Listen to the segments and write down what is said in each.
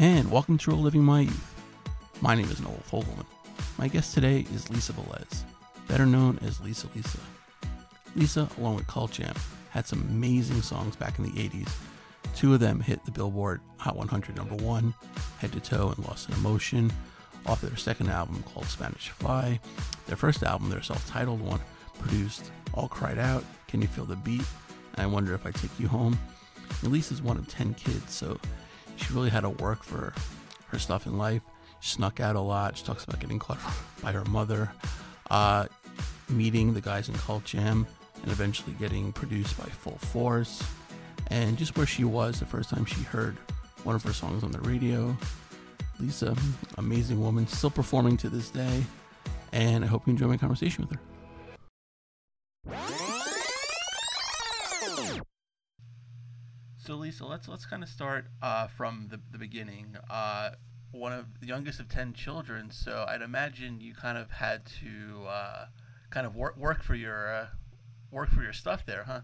and welcome to Living My Youth. My name is Noel Fogelman. My guest today is Lisa Velez, better known as Lisa Lisa. Lisa, along with Cult Jam, had some amazing songs back in the 80s. Two of them hit the Billboard Hot 100 number one, Head to Toe and Lost in Emotion, off their second album called Spanish Fly. Their first album, their self titled one, produced All Cried Out, Can You Feel the Beat, I Wonder If I Take You Home. And Lisa's one of 10 kids, so she really had to work for her stuff in life. She snuck out a lot. She talks about getting caught by her mother, uh, meeting the guys in Cult Jam, and eventually getting produced by Full Force, and just where she was the first time she heard one of her songs on the radio. Lisa, amazing woman, still performing to this day, and I hope you enjoy my conversation with her. So Lisa, let's let's kind of start uh, from the, the beginning. Uh, one of the youngest of ten children, so I'd imagine you kind of had to uh, kind of work work for your uh, work for your stuff there, huh?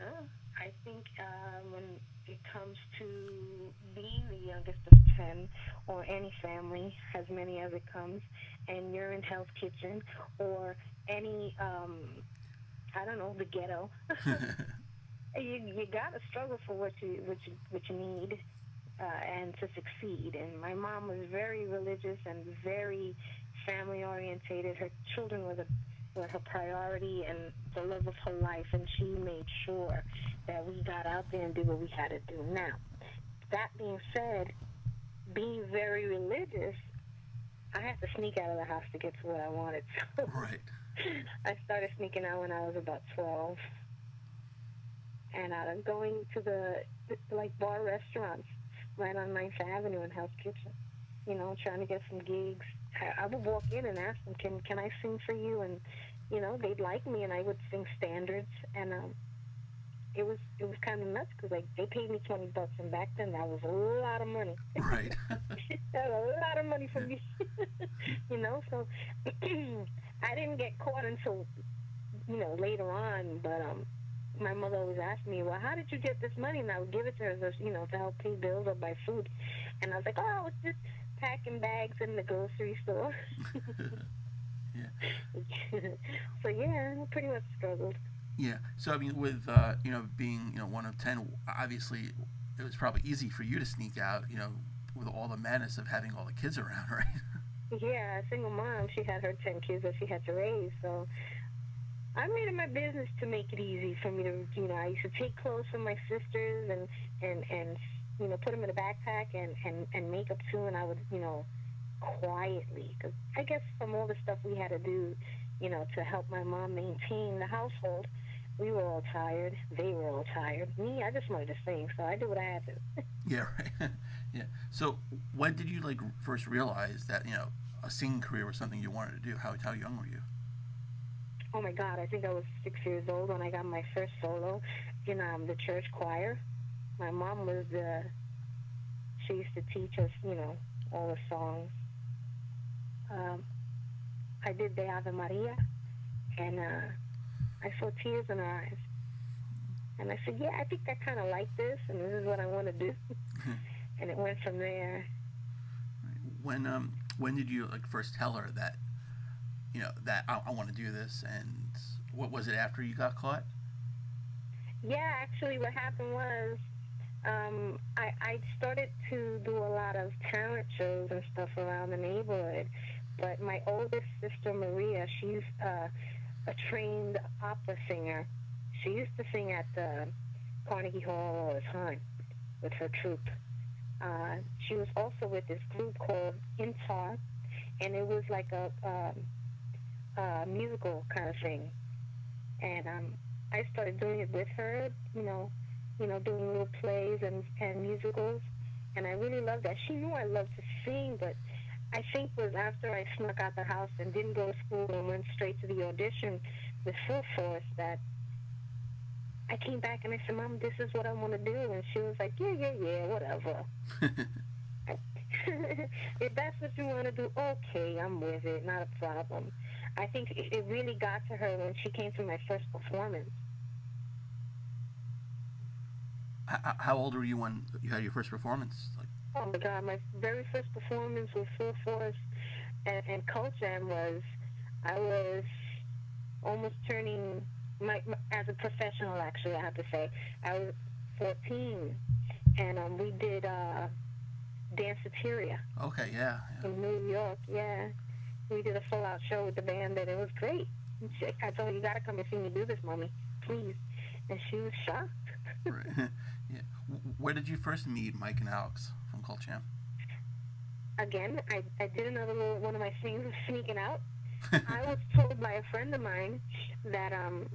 Uh, I think uh, when it comes to being the youngest of ten, or any family, as many as it comes, and you're in Hell's Kitchen, or any, um, I don't know, the ghetto. you you got to struggle for what you what you what you need uh, and to succeed. And my mom was very religious and very family orientated. Her children were the were her priority and the love of her life, and she made sure that we got out there and did what we had to do. Now, that being said, being very religious, I had to sneak out of the house to get to what I wanted. So right. I started sneaking out when I was about twelve and uh, going to the like bar restaurants right on Ninth Avenue in Hell's Kitchen. You know, trying to get some gigs. I, I would walk in and ask them, "Can can I sing for you?" And you know, they'd like me, and I would sing standards. And um, it was it was kind of nuts because like they paid me twenty bucks, and back then that was a lot of money. Right. that was a lot of money for me. you know, so I didn't get caught until you know later on, but um my mother always asked me, "Well, how did you get this money?" And I would give it to her, as, you know, to help pay bills or buy food. And I was like, "Oh, I was just packing bags in the grocery store." yeah. so yeah, I pretty much struggled. Yeah. So I mean, with uh, you know being you know one of ten, obviously it was probably easy for you to sneak out. You know, with all the madness of having all the kids around, right? Yeah, a single mom. She had her ten kids that she had to raise, so I made it my business to make it easy for me to, you know, I used to take clothes from my sisters and and and you know put them in a backpack and and and makeup too, and I would, you know, quietly, because I guess from all the stuff we had to do, you know, to help my mom maintain the household, we were all tired. They were all tired. Me, I just wanted to sing, so I did what I had to. yeah, right. yeah. So when did you like first realize that you know a singing career was something you wanted to do? How how young were you? Oh my God, I think I was six years old when I got my first solo in um, the church choir. My mom was the, she used to teach us, you know, all the songs. Um, I did the Ave Maria, and uh, I saw tears in her eyes. And I said, yeah, I think I kind of like this, and this is what I want to do. and it went from there. When um when did you like first tell her that you know that I, I want to do this and what was it after you got caught? Yeah actually what happened was um, I, I started to do a lot of talent shows and stuff around the neighborhood but my oldest sister maria she's a trained opera singer. She used to sing at the carnegie hall all the time with her troupe. Uh, she was also with this group called Intar, and it was like a um, uh, musical kind of thing. And um, I started doing it with her, you know, you know, doing little plays and, and musicals. And I really loved that. She knew I loved to sing, but I think it was after I snuck out the house and didn't go to school and went straight to the audition with Full Force that I came back and I said, Mom, this is what I want to do. And she was like, Yeah, yeah, yeah, whatever. if that's what you want to do, okay, I'm with it, not a problem. I think it really got to her when she came to my first performance. How, how old were you when you had your first performance? Like Oh my God, my very first performance with Full Force and, and Cult Jam was I was almost turning my, my as a professional. Actually, I have to say I was 14, and um, we did uh, Danceteria Okay, yeah. yeah. in New York. Yeah, we did a full out show with the band, and it was great. And she- I told her, "You got to come and see me do this, mommy, please." And she was shocked. Right. yeah. Where did you first meet Mike and Alex from Cult Jam? Again, I, I did another little one of my things of sneaking out. I was told by a friend of mine that um,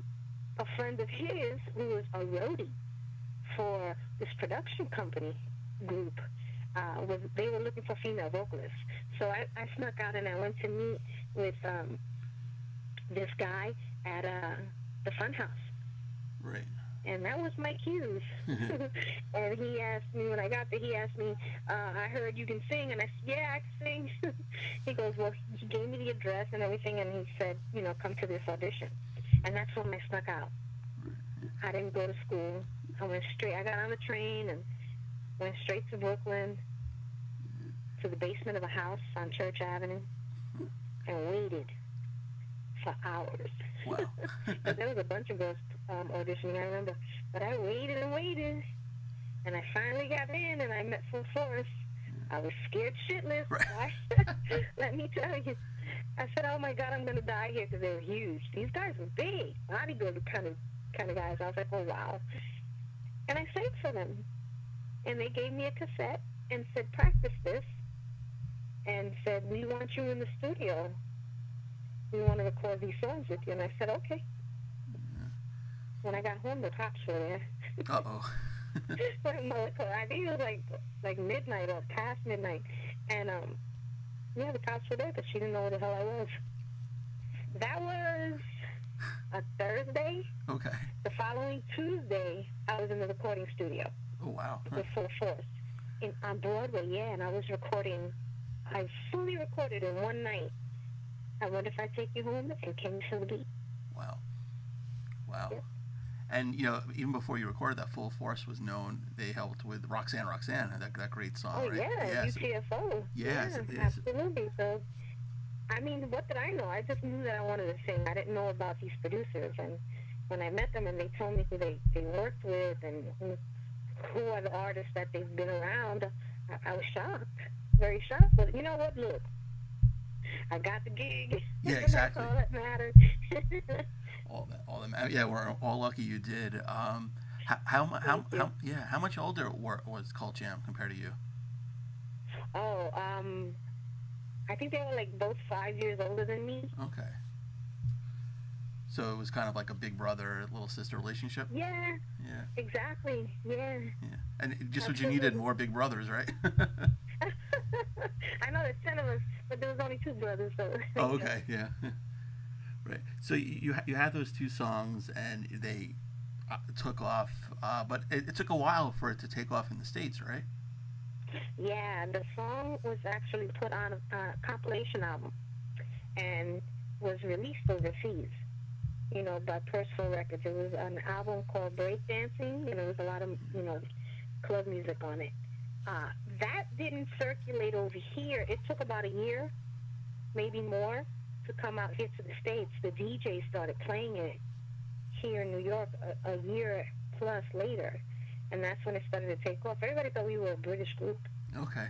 a friend of his who was a roadie for this production company group uh, was they were looking for female vocalists. So I, I snuck out and I went to meet with um, this guy at uh, the Funhouse right. and that was my Hughes. and he asked me when I got there. He asked me, uh, "I heard you can sing," and I said, "Yeah, I can sing." he goes, "Well," he gave me the address and everything, and he said, "You know, come to this audition." And that's when I snuck out. I didn't go to school. I went straight. I got on the train and went straight to Brooklyn, to the basement of a house on Church Avenue, and waited for hours. Wow. There was a bunch of girls um, auditioning, I remember. But I waited and waited, and I finally got in, and I met Full Force. I was scared shitless. Right. Let me tell you. I said, "Oh my God, I'm gonna die here because they were huge. These guys were big, bodybuilder kind of kind of guys." I was like, "Oh wow!" And I sang for them, and they gave me a cassette and said, "Practice this," and said, "We want you in the studio. We want to record these songs with you." And I said, "Okay." When I got home, the cops were there. Uh oh. I think it was like like midnight or past midnight, and um, yeah, the cops were there, but she didn't know where the hell I was. That was a Thursday. okay. The following Tuesday, I was in the recording studio Oh wow. Huh. with Full Force in on Broadway. Yeah, and I was recording. I fully recorded in one night. I wonder if I take you home and can you feel the beat? Wow. Wow. Yeah. And you know, even before you recorded that, Full Force was known. They helped with Roxanne, Roxanne, that that great song, Oh right? yeah, so- UTFO. Yes, yeah, yes. absolutely. So, I mean, what did I know? I just knew that I wanted to sing. I didn't know about these producers, and when I met them and they told me who they they worked with and who, who are the artists that they've been around, I, I was shocked, very shocked. But you know what? Look, I got the gig. Yeah, That's exactly. all that mattered. all that, all that. Yeah, we're all lucky you did. Um, how how how, how yeah, how much older were, was Cult Jam compared to you? oh, um, I think they were like both five years older than me. Okay. So it was kind of like a big brother little sister relationship. Yeah, Yeah, exactly. Yeah. yeah. And just what you needed more big brothers, right? I know there's ten of us, but there was only two brothers, so. oh, okay, yeah. right. So you you had those two songs, and they uh, took off, uh, but it, it took a while for it to take off in the states, right? Yeah, the song was actually put on a, a compilation album and was released overseas. You know, by Personal Records. It was an album called Breakdancing, and there was a lot of you know club music on it. Uh, that didn't circulate over here. It took about a year, maybe more, to come out here to the states. The DJ started playing it here in New York a, a year plus later, and that's when it started to take off. Everybody thought we were a British group. Okay.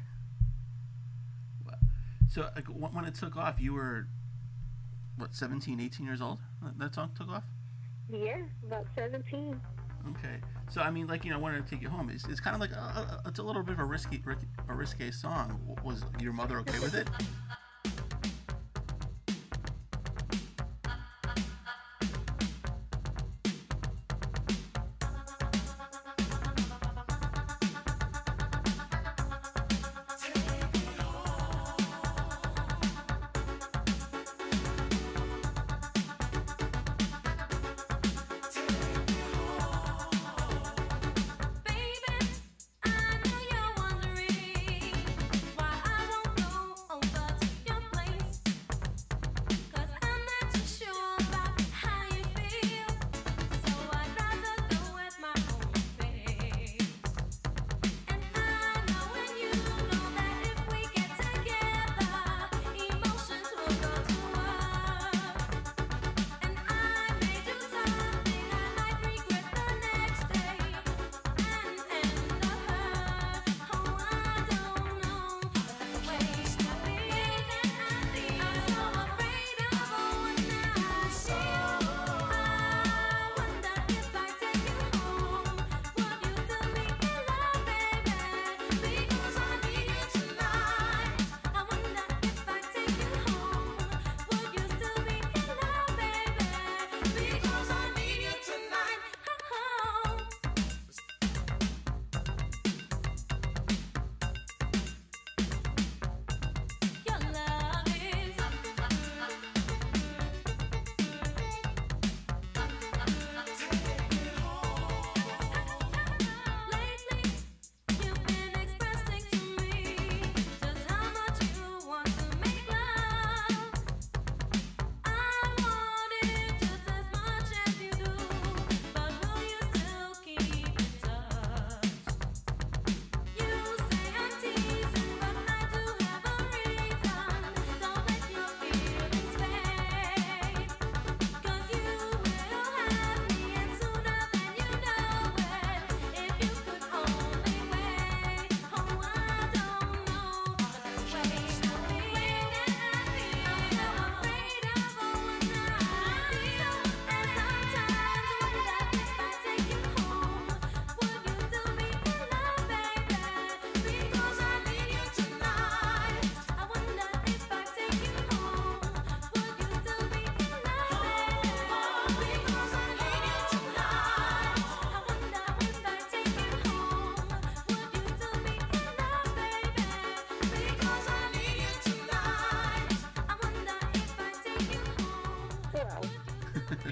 So like, when it took off, you were what 17, 18 years old. That- That song took off. Yeah, about 17. Okay. So I mean, like you know, I wanted to take you home. It's, it's kind of like a, a, it's a little bit of a risky, a risque song. Was your mother okay with it?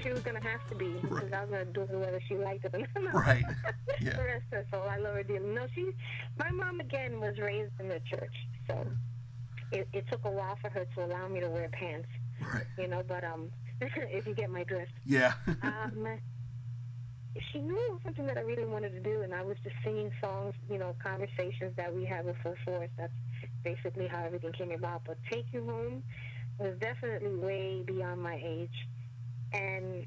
She was gonna have to be because I was gonna do it whether she liked it or not. Right. Yeah. the rest of her, so I love her dearly. No, she, my mom again was raised in the church, so it, it took a while for her to allow me to wear pants, Right. you know. But um, if you get my drift, Yeah. um, she knew it was something that I really wanted to do, and I was just singing songs, you know, conversations that we had with Full Force. That's basically how everything came about. But Take You Home was definitely way beyond my age, and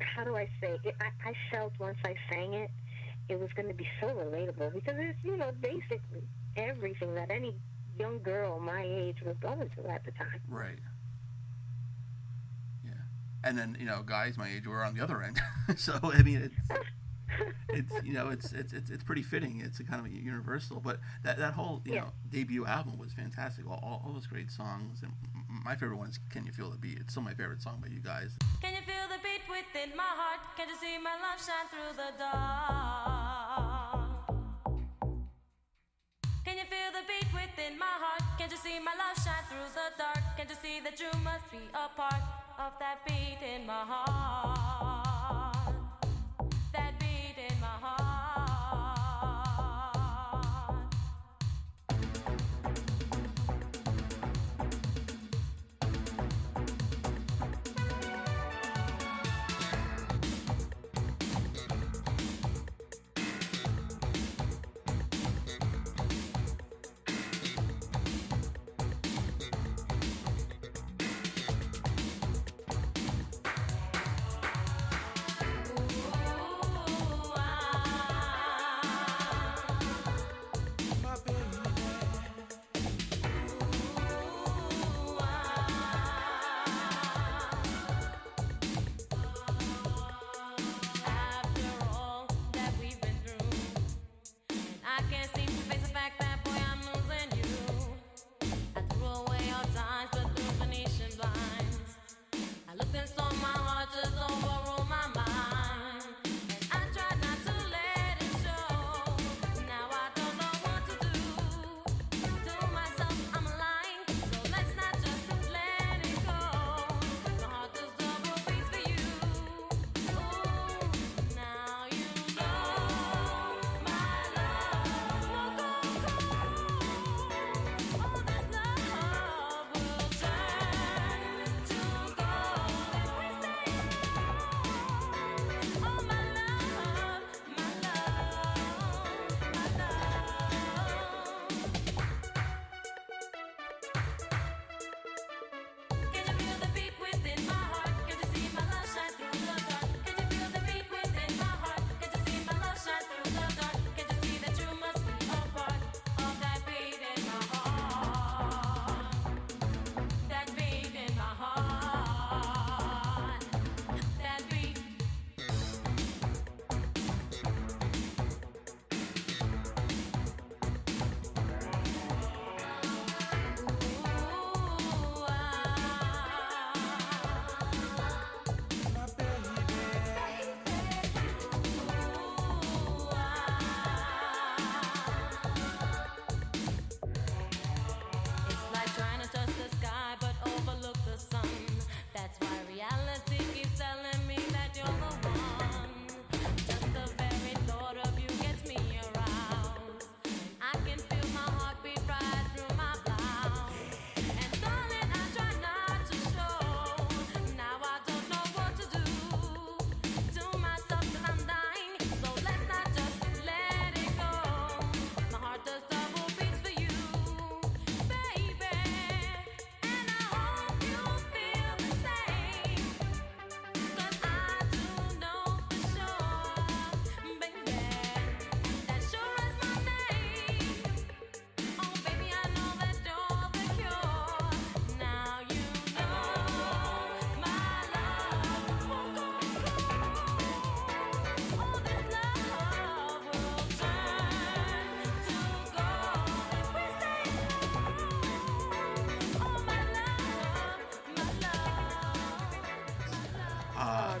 how do I say it? I, I felt once I sang it, it was going to be so relatable because it's, you know, basically everything that any young girl my age was going through at the time. Right. Yeah. And then you know, guys my age were on the other end. so I mean, it's it's you know, it's it's it's, it's pretty fitting. It's a kind of a universal. But that that whole you Yeah. know debut album was fantastic. All, all, all those great songs. And my favorite one is "Can You Feel the Beat." It's still my favorite song by you guys. Can you feel the beat within my heart? Can you see my love shine through the dark? Can you feel the beat within my heart? Can you see my love shine through the dark? Can you see that you must be a part of that beat in my heart?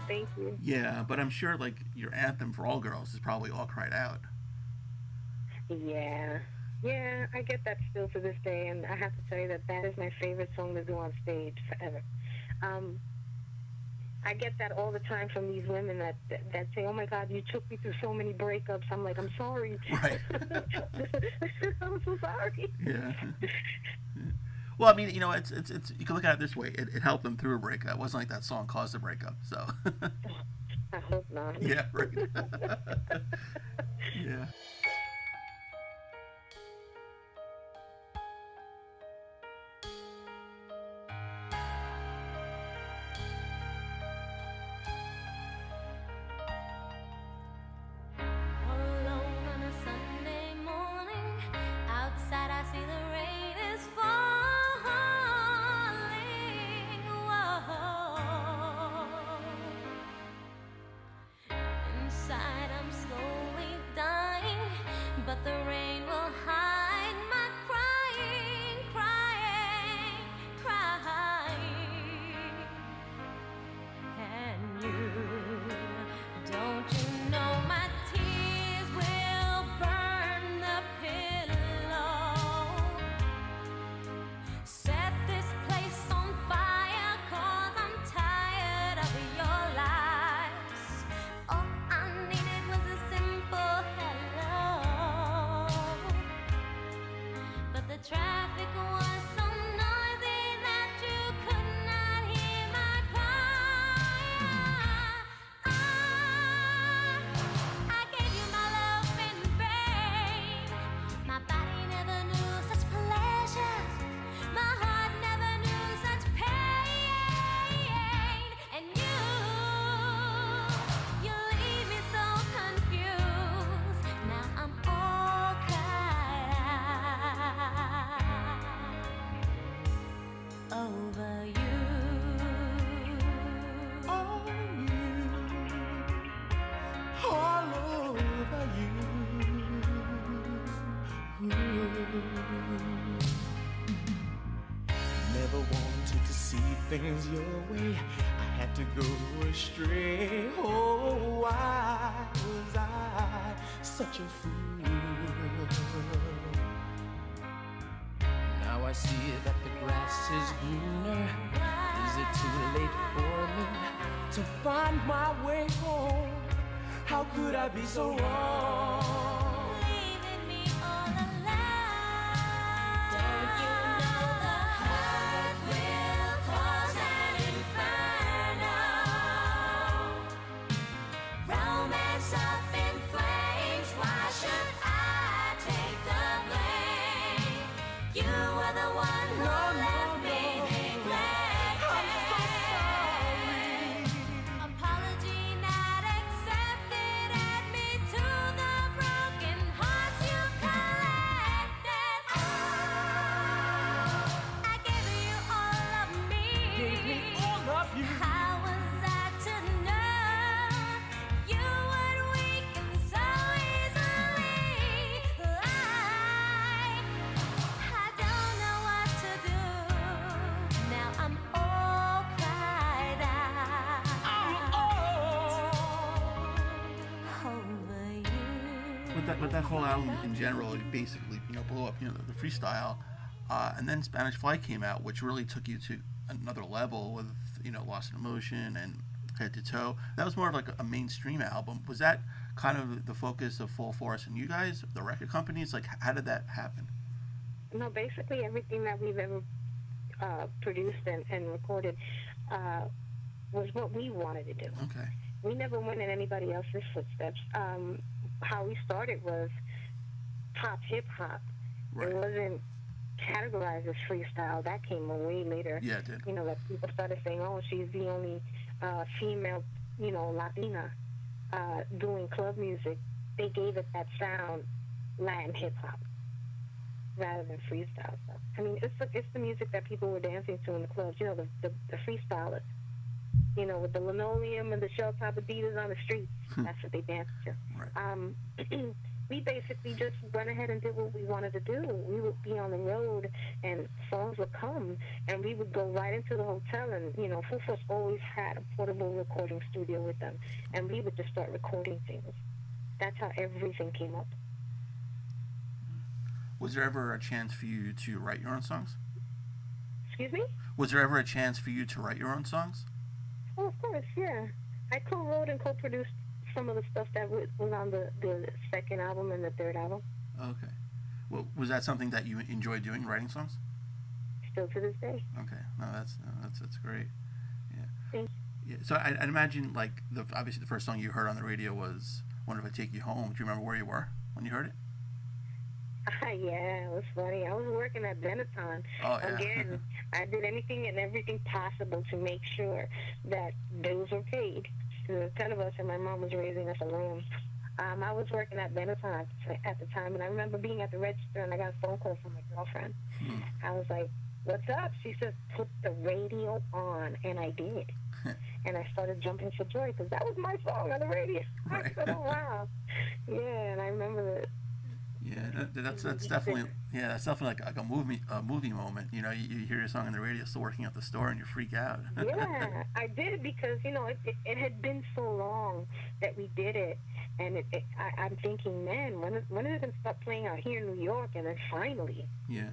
Thank you. yeah, but I'm sure like your anthem for all girls is probably "All Cried Out." Yeah. Yeah, I get that still to this day, and I have to tell you that that is my favorite song to do on stage forever. Um, I get that all the time from these women that, that that say, "Oh my God, you took me through so many breakups." I'm like, "I'm sorry." Right. I'm so sorry. Yeah. Well, I mean, you know, it's it's it's you can look at it this way. It, it helped them through a breakup. It wasn't like that song caused a breakup. So. I hope not. yeah. Right. yeah. Things your way. I had to go astray. Oh, why was I such a fool? Now I see that the grass is greener. Is it too late for me to find my way home? How could I be so wrong? General, it basically, you know, blew up. You know, the, the freestyle, uh, and then Spanish Fly came out, which really took you to another level with, you know, Lost in Emotion and Head to Toe. That was more of like a mainstream album. Was that kind of the focus of Full Force and you guys, the record companies? Like, how did that happen? No, basically everything that we've ever uh, produced and, and recorded uh, was what we wanted to do. Okay. We never went in anybody else's footsteps. Um, how we started was pop hip hop. Right. It wasn't categorized as freestyle. That came way later. Yeah, it did. You know, that people started saying, "Oh, she's the only uh, female, you know, Latina uh, doing club music." They gave it that sound, Latin hip hop, rather than freestyle stuff. I mean, it's the, it's the music that people were dancing to in the clubs. You know, the the, the freestylers. You know, with the linoleum and the shell top Adidas on the streets. That's what they danced to. Right. Um, we basically just went ahead and did what we wanted to do. We would be on the road, and songs would come, and we would go right into the hotel. And you know, Force always had a portable recording studio with them, and we would just start recording things. That's how everything came up. Was there ever a chance for you to write your own songs? Excuse me? Was there ever a chance for you to write your own songs? Oh, of course, yeah. I co-wrote and co-produced some of the stuff that was on the, the second album and the third album. Okay. Well, was that something that you enjoyed doing, writing songs? Still to this day. Okay. No, that's no, that's that's great. Yeah. Yeah. So I, I'd imagine like the obviously the first song you heard on the radio was "Wonder If I Take You Home." Do you remember where you were when you heard it? yeah, it was funny. I was working at Benetton. Oh yeah. Again, I did anything and everything possible to make sure that bills were paid. There ten of us, and my mom was raising us alone. Um, I was working at Benetton at the time, and I remember being at the register, and I got a phone call from my girlfriend. Hmm. I was like, "What's up?" She said, "Put the radio on," and I did. and I started jumping for joy because that was my song on the radio. I said, "Oh wow!" Yeah, and I remember that Yeah, that, that's that's definitely yeah, that's definitely like, like a movie a movie moment. You know, you, you hear your song on the radio, still working at the store, and you freak out. yeah, I did because you know it, it, it had been so long that we did it, and it, it, I, I'm thinking, man, when is, when is it gonna stop playing out here in New York? And then finally, yeah,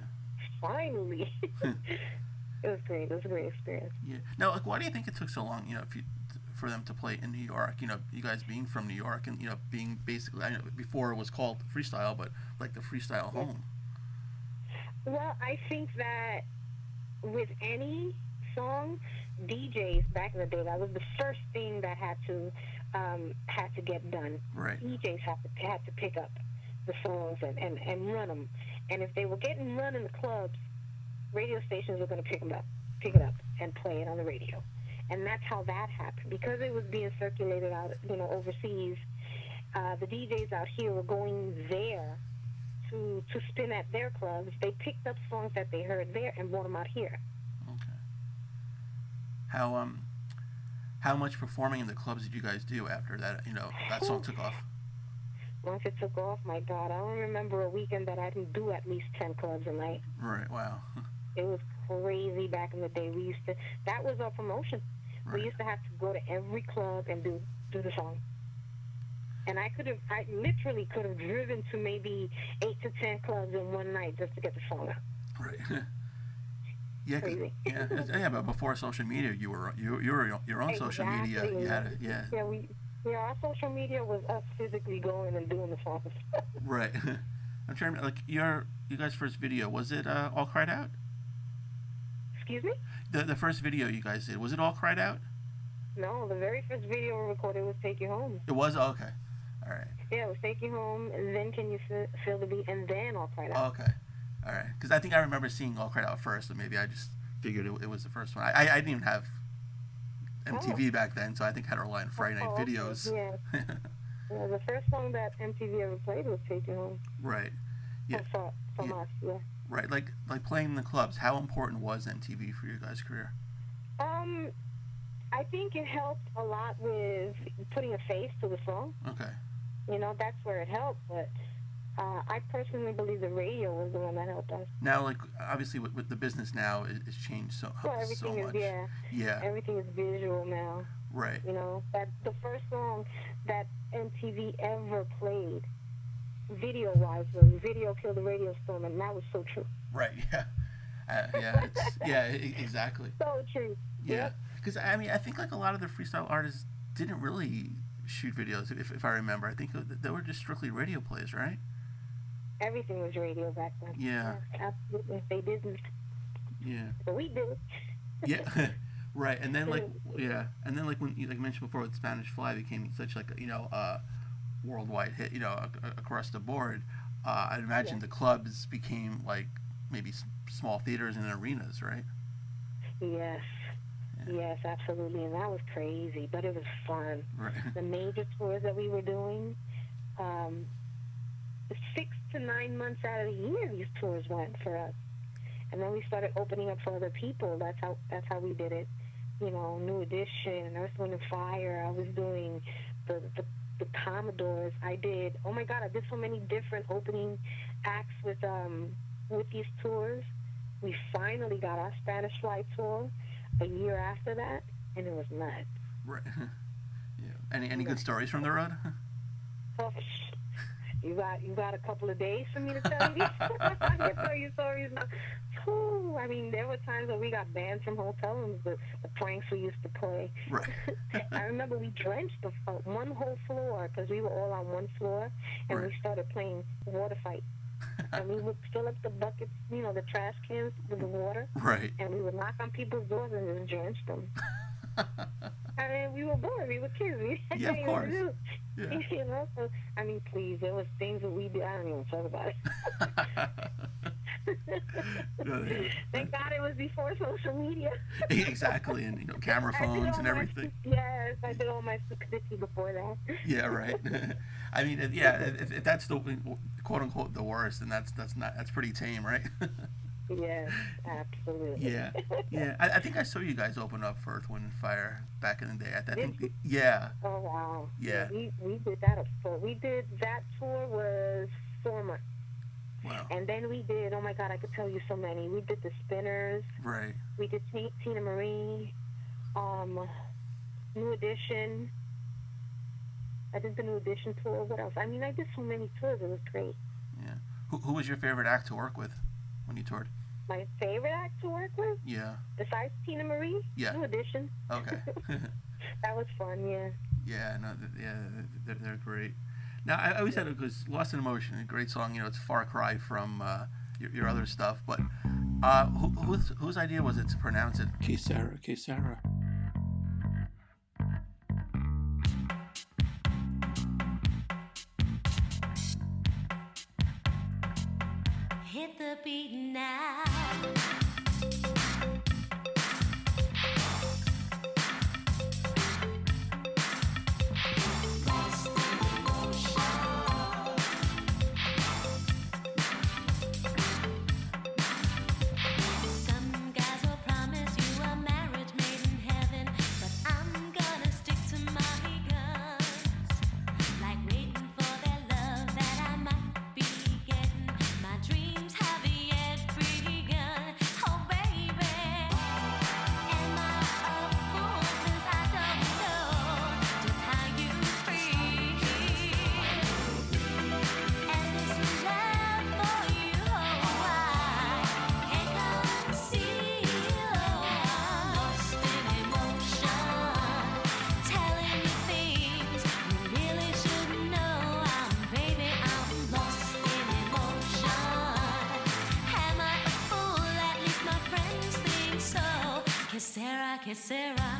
finally, it was great. It was a great experience. yeah. Now, like, why do you think it took so long? You know, if you for them to play in New York. You know, you guys being from New York, and you know, being basically I know before it was called freestyle, but like the freestyle Yeah. home. Well, I think that with any song, DJs back in the day, that was the first thing that had to um, had to get done. Right. DJs had to had to pick up the songs and, and, and run them. And if they were getting run in the clubs, radio stations were going to pick them up, pick it up, and play it on the radio. And that's how that happened because it was being circulated out, you know, overseas. Uh, the DJs out here were going there to to spin at their clubs. They picked up songs that they heard there and brought them out here. Okay. How um, how much performing in the clubs did you guys do after that? You know, that song took off. Once it took off, my God, I don't remember a weekend that I didn't do at least ten clubs a night. Right. Wow. It was crazy back in the day. We used to that was our promotion. We used to have to go to every club and do do the song. And I could have, I literally could have driven to maybe eight to ten clubs in one night just to get the song out. Right. yeah. Crazy. yeah. Yeah. But before social media, you were you you were your own social media. Exactly. You had it. Yeah. Yeah, we, yeah, our social media was us physically going and doing the songs. Right. I'm trying to like your you guys' first video was it uh, all cried out? Excuse me? The the first video you guys did was it all cried out? No, the very first video we recorded was "Take You Home." It was Oh, okay. All right. Yeah, it was "Take You Home," and then "Can You Feel, feel the Beat," and then "All Cried Out." Oh, okay. All right. Because I think I remember seeing all cried out first, and maybe I just figured it, it was the first one. I, I I didn't even have MTV oh. back then, so I think I had to rely on Friday night Oh, okay. videos. Yeah. yeah, the first song that MTV ever played was "Take You Home." right. Yeah. From, from Yeah. us, yeah. Right. Like like playing in the clubs. How important was MTV for your guys' career? Um, I think it helped a lot with putting a face to the song. Okay. You know, that's where it helped. But uh, I personally believe the radio was the one that helped us. Now, like obviously, with, with the business now, it, it's changed so So so much. is yeah, Yeah. everything is visual now. Right. You know, that the first song that MTV ever played, video wise, was "Video Killed the Radio Star," and that was so true. Right. Yeah. Uh, yeah. It's, yeah. Exactly. So true. Yeah. Because I mean, I think like a lot of the freestyle artists didn't really shoot videos, if, if I remember. I think they were just strictly radio plays, right? Everything was radio back then. Yeah. absolutely. They didn't, Yeah. but we did. Yeah. right. And then like yeah, and then like when you like mentioned before, with Spanish Fly became such like you know uh, worldwide hit, you know, across the board. Uh, I'd imagine Yeah. the clubs became like maybe small theaters and arenas, right? Yes. Yeah. Yes, absolutely. And that was crazy, but it was fun. Right. The major tours that we were doing, um, six to nine months out of the year, these tours went for us. And then we started opening up for other people. That's how that's how we did it. You know, New Edition, Earth, Wind and Fire. I was doing the, the the Commodores. I did. Oh my God, I did so many different opening acts with um with these tours. We finally got our Spanish Fly tour a year after that, and it was nuts. Right. yeah. Any any good stories from the road? Oh, You got you got a couple of days for me to tell you these. I can tell you stories now. Whew, I mean, there were times when we got banned from hotel rooms. The, the pranks we used to play. Right. I remember we drenched the uh, one whole floor because we were all on one floor, and Right. we started playing water fight. and we would fill up the buckets, you know, the trash cans with the water, right. and we would knock on people's doors and just drench them. I mean, we were bored. We were kids. We had Yeah, of course. do. Yeah. You know, so I mean, please, there was things that we did. I don't even talk about it. No, yeah. Thank God it was before social media. exactly, and you know, camera phones and everything. stu- Yes, I did all my stupidity before that. Yeah, right. I mean, yeah, if, if that's the quote unquote the worst, then that's that's not that's pretty tame, right? Yes, absolutely. yeah, yeah. I, I think I saw you guys open up for Earth, Wind, and Fire back in the day. I, I think, yeah, Oh wow. Yeah. We we did that for we did that tour was four months. wow, And then we did oh my god, I could tell you so many. We did the spinners, right. we did T- Teena Marie, um New Edition. I did the New Edition tour. What else? I mean I did so many tours, it was great. Yeah. Who, who was your favorite act to work with when you toured? My favorite act to work with, Yeah. besides Teena Marie, Yeah. New Edition. Okay. That was fun, yeah. yeah. No. Yeah. They're, they're great. Now I I always had it because Lost in Emotion, a great song. You know, it's far cry from uh, your, your other stuff. But uh, who, whose, whose idea was it to pronounce it? Que será, Kesara. The beat now. que será.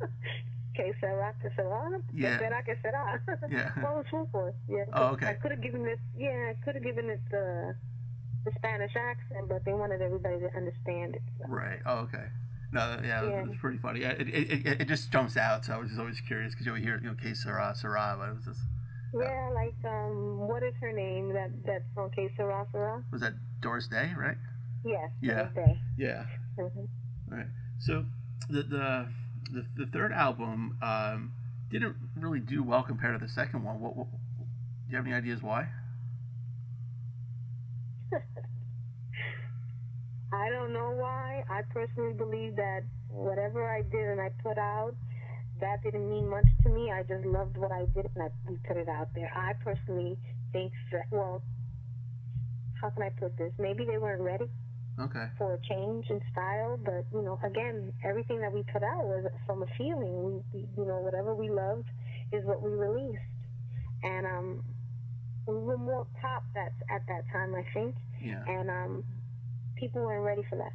Que será, que será. Yeah. Que sera, que sera. Yeah. well, forth. Yeah. Oh, okay. I could have given it. Yeah, I could have given it the the Spanish accent, but they wanted everybody to understand it. So. Right. Oh, okay. No, yeah, Yeah. it was pretty funny. It, it, it, it just jumps out, so I was just always curious because you would hear, you know, que sera, sera, but it was just, Yeah, like um, what is her name? That that song, Que sera, sera. was that Doris Day, right? Yes. Yeah. Thursday. Yeah. Mhm. All right. So the the the, the third album um, didn't really do well compared to the second one. What, what do you have any ideas why? I don't know why. I personally believe that whatever I did and I put out, that didn't mean much to me. I just loved what I did and I put it out there. I personally think that, well, how can I put this? Maybe they weren't ready Okay. for a change in style, but you know, again, everything that we put out was from a feeling. We, you know, whatever we loved is what we released, and um, we were more pop that at that time, I think, Yeah. and um, people weren't ready for that.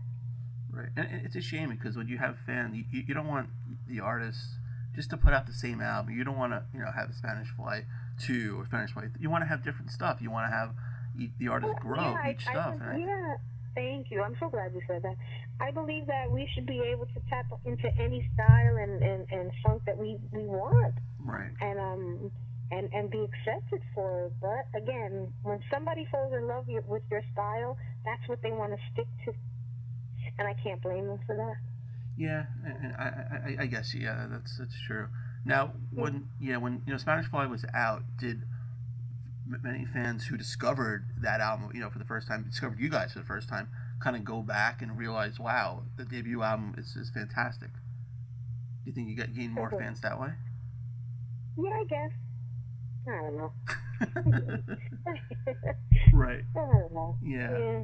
Right, and it's a shame because when you have fans, you, you don't want the artists just to put out the same album. You don't want to, you know, have Spanish Fly two or Spanish Fly. You want to have different stuff. You want to have the artist grow yeah, each I, stuff. I, I- yeah, thank you. I'm so glad you said that. I believe that we should be able to tap into any style and, and, and funk that we, we want. Right. and um and and be accepted for it. But again, when somebody falls in love with your style, that's what they want to stick to, and I can't blame them for that. Yeah, I, I, I, guess yeah, that's that's true. Now, when yeah, when you know Spanish Fly was out, did many fans who discovered that album, you know, for the first time, discovered you guys for the first time, kind of go back and realize, wow, the debut album is, is fantastic. Do you think you got gained more fans that way? Yeah, I guess. I don't know. right. I don't know. Yeah. Yeah.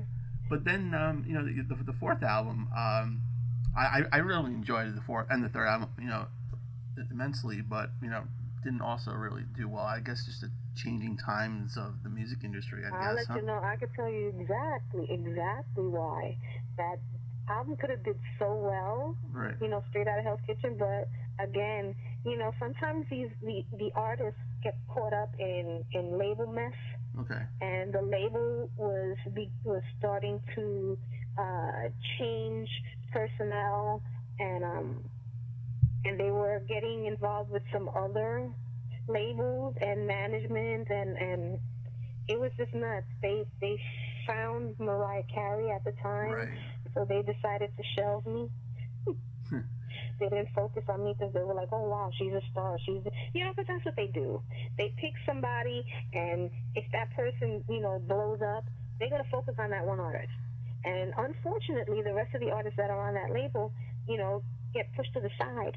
But then, um, you know, the, the, the fourth album, um, I, I I really enjoyed the fourth and the third album, you know, immensely. But you know, didn't also really do well. I guess just the changing times of the music industry. I I'll guess. let huh? you know. I could tell you exactly, exactly why that album could have did so well. Right. You know, straight out of Hell's Kitchen. But again, you know, sometimes these the the artists get caught up in in label mess. Okay. and the label was be, was starting to uh, change personnel and um, and they were getting involved with some other labels and management and and it was just nuts. They they found Mariah Carey at the time, Right. so they decided to shelve me. Hmm. they didn't focus on me because they were like, oh wow, she's a star. She's, you know, because that's what they do. They pick somebody, and if that person, you know, blows up, they're gonna focus on that one artist. And unfortunately, the rest of the artists that are on that label, you know, get pushed to the side.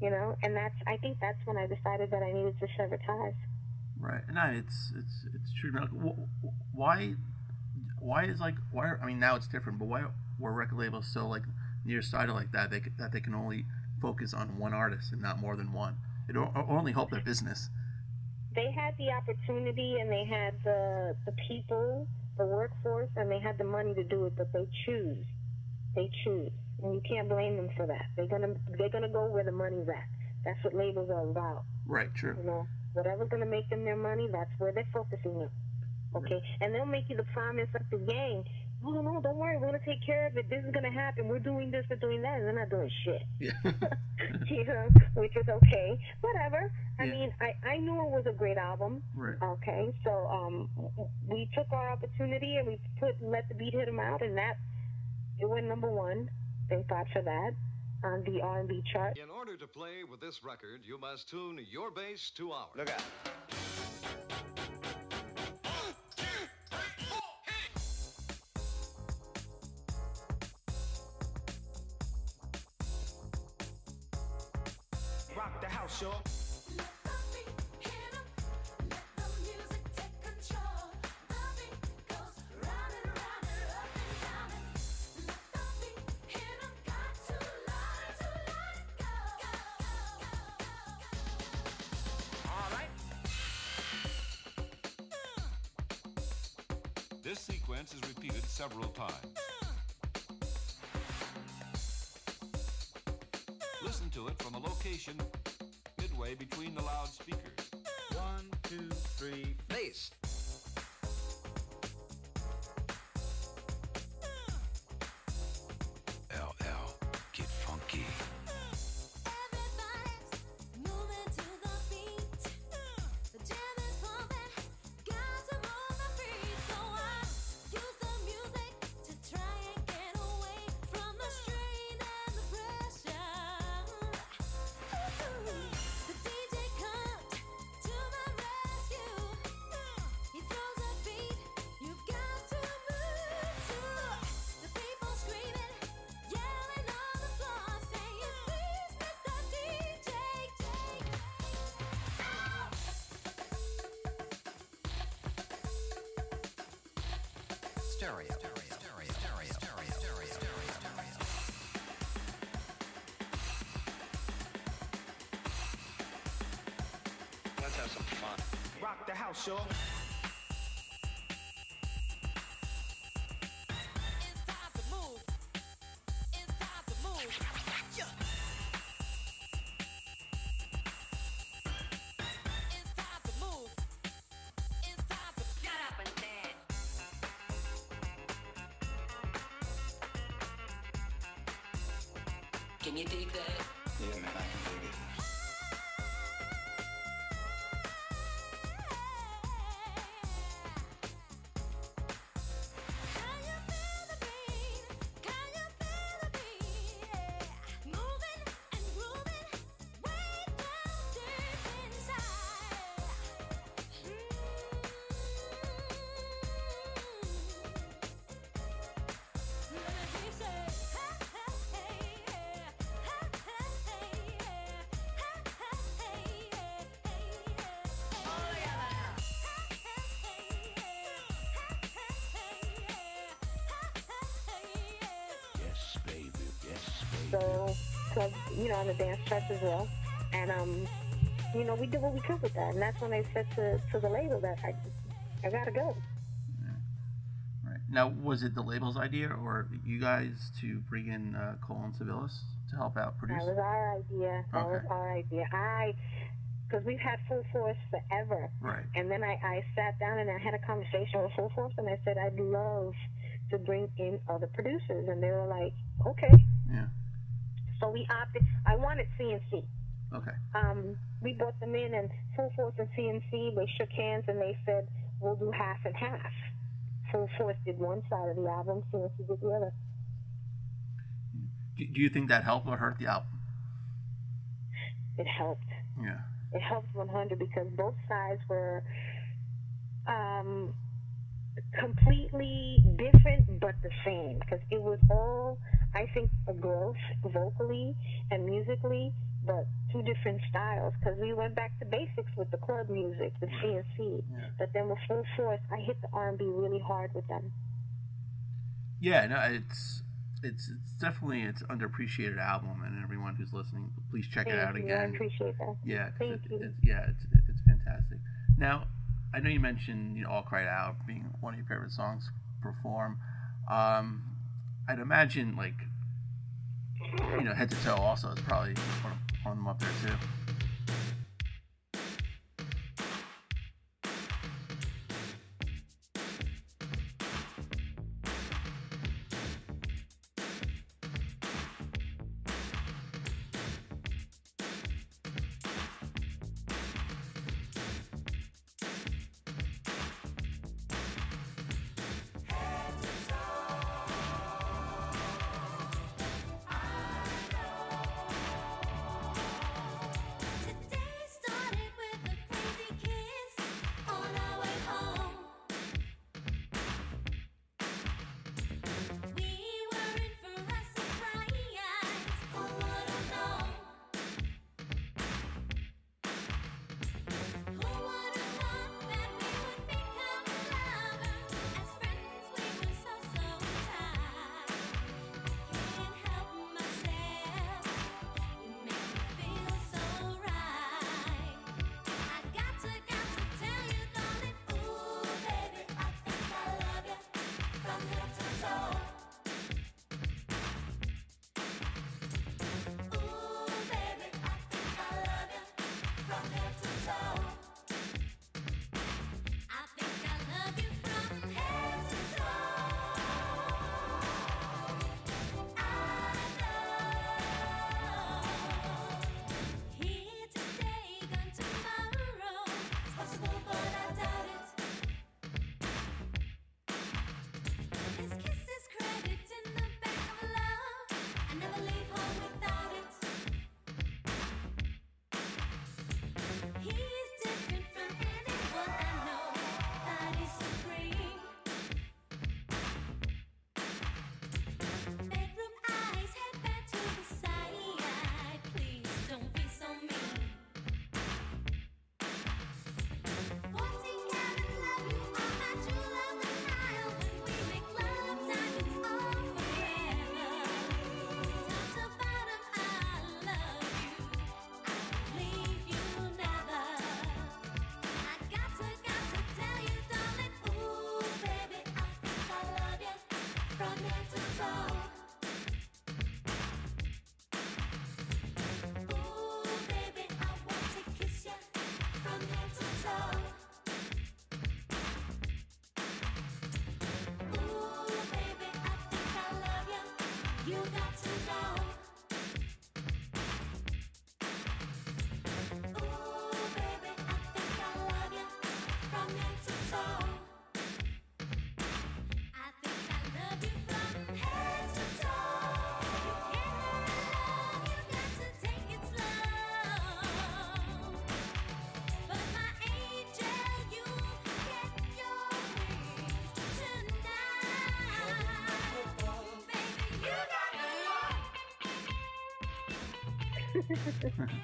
You know, and that's I think that's when I decided that I needed to sever ties. Right. and No, it's it's it's true. Wh- Why why is like why? I mean, now it's different, but why were record labels so like nearsighted like that? They that they can only focus on one artist and not more than one. It only help their business. they had the opportunity and they had the the people, the workforce, and they had the money to do it, but they choose. They choose, and you can't blame them for that. They're gonna they're gonna go where the money's at. That's what labels are about. Right. True. You know, whatever's gonna make them their money, that's where they're focusing on. Okay, and they'll make you the promise of the gang. Oh no, don't worry, we're gonna take care of it. This is gonna happen. We're doing this, we're doing that, and they're not doing shit. Yeah. you know, which is okay. Whatever. I Yeah. mean, I I knew it was a great album. right. Okay, so um, we took our opportunity and we put "Let the Beat hit Hit 'Em Out," and that it went number one. Thank God for that on the R&B chart. In order to play with this record, you must tune your bass to ours. Look out. Let's have some fun. Rock the house, y'all. So, club, you know, on the dance charts as well. And, um, you know, we did what we could with that. And that's when I said to, to the label that I, I gotta go. Right. Now, was it the label's idea or you guys to bring in uh, Cole and Clivillés to help out produce? That was our idea. That was our idea. I, because we've had Full Force forever. Right. And then I, I sat down and I had a conversation with Full Force and I said, I'd love to bring in other producers. And they were like, okay. Yeah. So we opted, I wanted CNC. Okay. Um, we brought them in and Full Force and CNC, they shook hands and they said, we'll do half and half. Full Force did one side of the album, CNC did the other. Do, you think that helped or hurt the album? It helped. Yeah. it helped 100 because both sides were um, completely different but the same because it was all i think a growth vocally and musically but two different styles because we went back to basics with the club music the cnc Yeah. but then with full force i hit the r&b really hard with them Yeah, no, it's it's it's definitely it's underappreciated album, and everyone who's listening, please check it Thank out you. i again. appreciate that Yeah, Thank it, you. It's, yeah, it's it's fantastic. Now, I know you mentioned you know All Cried Out being one of your favorite songs to perform. Um, I'd imagine like you know Head to Toe also is probably one of, them up there too. Head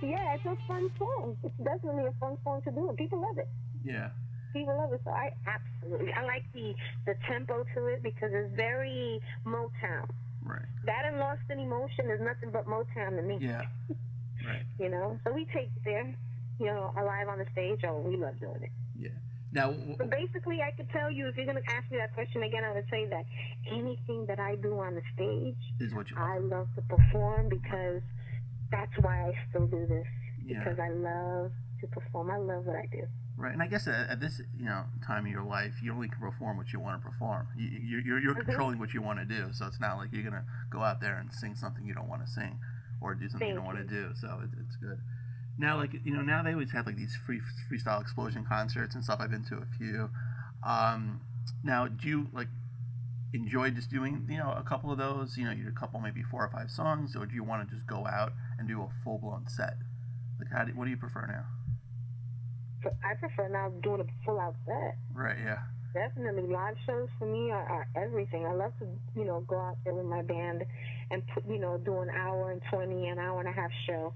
Yeah, it's a fun song. It's definitely a fun song to do, and people love it. Yeah. People love it, so I absolutely I like the the tempo to it because it's very Motown. Right. That and Lost in Emotion is nothing but Motown to me. Yeah. Right. You know, so we take it there. You know, alive on the stage. Oh, we love doing it. Yeah. Now, w- So basically, I could tell you if you're gonna ask me that question again, I would say that anything that I do on the stage, is what you I love to perform because that's why I still do this. Yeah. Because I love to perform. I love what I do. Right, and I guess at, at this you know time of your life, you only can perform what you want to perform. You, you, you're you're Mhm. controlling what you want to do, so it's not like you're gonna go out there and sing something you don't want to sing, or do something you don't want to do. So it, it's good. Now, like you know, now they always have like these free freestyle explosion concerts and stuff. I've been to a few. Um, now, do you like enjoy just doing you know a couple of those? You know, you a couple maybe four or five songs, or do you want to just go out and do a full blown set? Like, how do, what do you prefer now? I prefer now doing a full out set. Right. Yeah. Definitely, live shows for me are, are everything. I love to, you know, go out there with my band and put, you know, do an hour and twenty, an hour and a half show.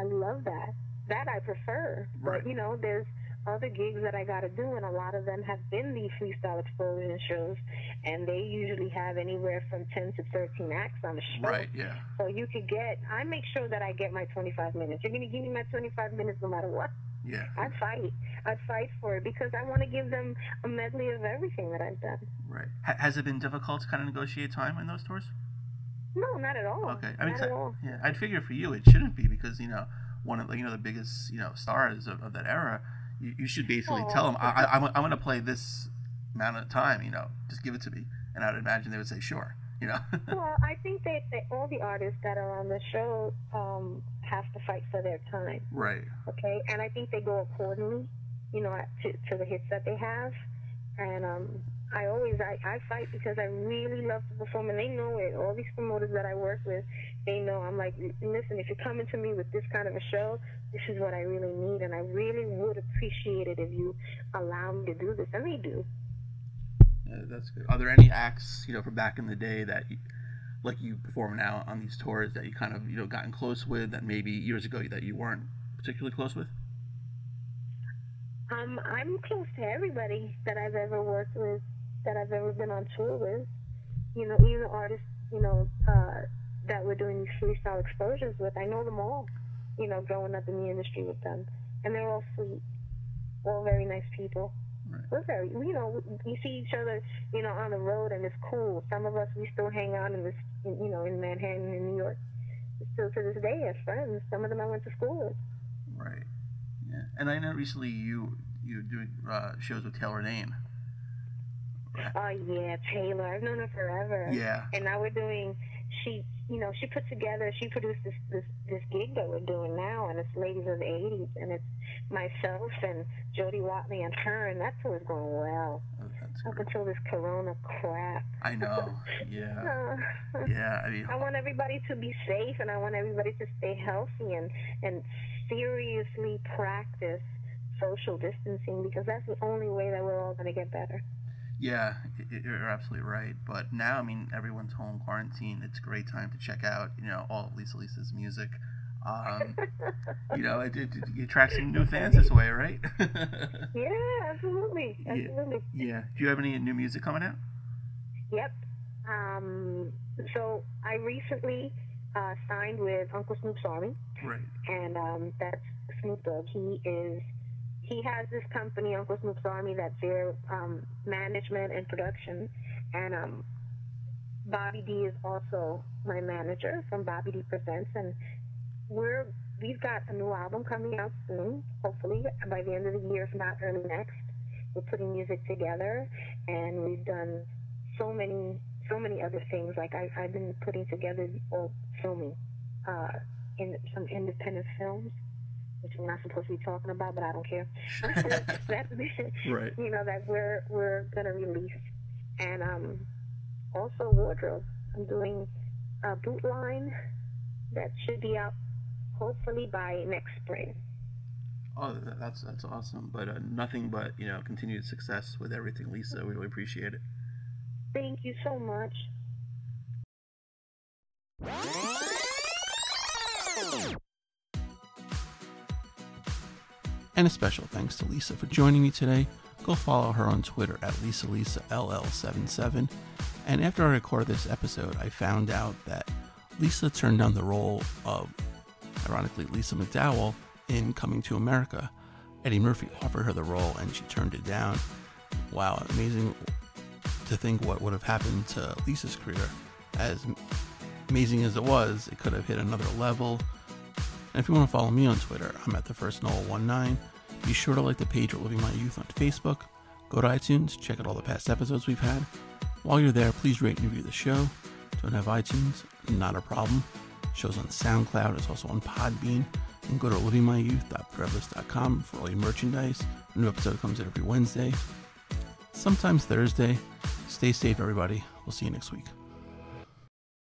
I love that. That I prefer. Right. But you know, there's other gigs that I got to do, and a lot of them have been these freestyle explosion shows, and they usually have anywhere from ten to thirteen acts on the show. Right. Yeah. So you could get. I make sure that I get my 25 minutes. You're gonna give me my 25 minutes no matter what. Yeah. I'd fight. I'd fight for it because I want to give them a medley of everything that I've done. Right. Ha- has it been difficult to kind of negotiate time in those tours? No, not at all. Okay. I mean, not 'cause at I- all. yeah, I'd figure for you it shouldn't be because you know one of the you know the biggest you know stars of, of that era. You, you should basically tell them I, I, I'm, I'm going to play this amount of time. You know, just give it to me, and I'd imagine they would say sure. You know. Well, I think that, that all the artists that are on the show um, have to fight for their time. right. Okay, and I think they go accordingly. You know, to, to the hits that they have, and um, I always I, I fight because I really love to perform, and they know it. All these promoters that I work with, they know. I'm like, listen, if you're coming to me with this kind of a show, this is what I really need, and I really would appreciate it if you allow me to do this, and they do. Yeah, that's good. Are there any acts you know from back in the day that you, like you perform now on these tours that you kind of you know gotten close with that maybe years ago that you weren't particularly close with? Um, I'm close to everybody that I've ever worked with, that I've ever been on tour with. You know, even artists, you know, uh, that we're doing these freestyle exposures with. I know them all. You know, growing up in the industry with them, and they're all sweet, all very nice people. Right. We're very, you know, we see each other, you know, on the road, and it's cool. Some of us we still hang out in this, you know, in Manhattan, in New York, still to this day as friends. Some of them I went to school with. Right. Yeah. And I know recently you you doing uh, shows with Taylor Dayne. Oh yeah, Taylor. I've known her forever. Yeah. And now we're doing. She, you know, she put together. She produced this this this gig that we're doing now, and it's ladies of the '80s, and it's myself and Jody Watley and her, and that's is going well. Oh, Up great. until this Corona crap. I know. Yeah. Uh, Yeah. I mean. I want everybody to be safe, and I want everybody to stay healthy and and seriously practice social distancing because that's the only way that we're all going to get better. Yeah, you're absolutely right. But now, I mean, everyone's home quarantine. It's a great time to check out, you know, all of Lisa Lisa's music. Um, you know, it, it, it attracts some new fans this way, right? Yeah, absolutely, Yeah. absolutely. yeah. Do you have any new music coming out? Yep. Um, so I recently uh, signed with Uncle Snoop's Army, Right. and um, that's Snoop Dogg. He is he has this company, Uncle Snoop's Army, that's their um, management and production. And um, Bobby D is also my manager from Bobby D Presents, and we're we've got a new album coming out soon. Hopefully by the end of the year, if not early next. We're putting music together, and we've done so many so many other things. Like I, I've been putting together or filming uh, in some independent films, which I'm not supposed to be talking about, but I don't care. That's Right. you know that we're we're gonna release, and um, also wardrobe. I'm doing a boot line that should be out hopefully by next spring. Oh, that's that's awesome. But uh, nothing but you know continued success with everything, Lisa. We really appreciate it. Thank you so much. And a special thanks to Lisa for joining me today. Go follow her on Twitter at LisaLisaLL77. And after I recorded this episode, I found out that Lisa turned down the role of, ironically, Lisa McDowell in Coming to America. Eddie Murphy offered her the role and she turned it down. Wow, amazing to think what would have happened to Lisa's career. As amazing as it was, it could have hit another level. And if you want to follow me on Twitter, I'm at the first Noel19. Be sure to like the page at Living My Youth on Facebook. Go to iTunes, check out all the past episodes we've had. While you're there, please rate and review the show. Don't have iTunes? Not a problem. Show's on SoundCloud, it's also on Podbean. And go to livingmyyouth.threadless.com for all your merchandise. A new episode comes out every Wednesday, sometimes Thursday. Stay safe, everybody. We'll see you next week.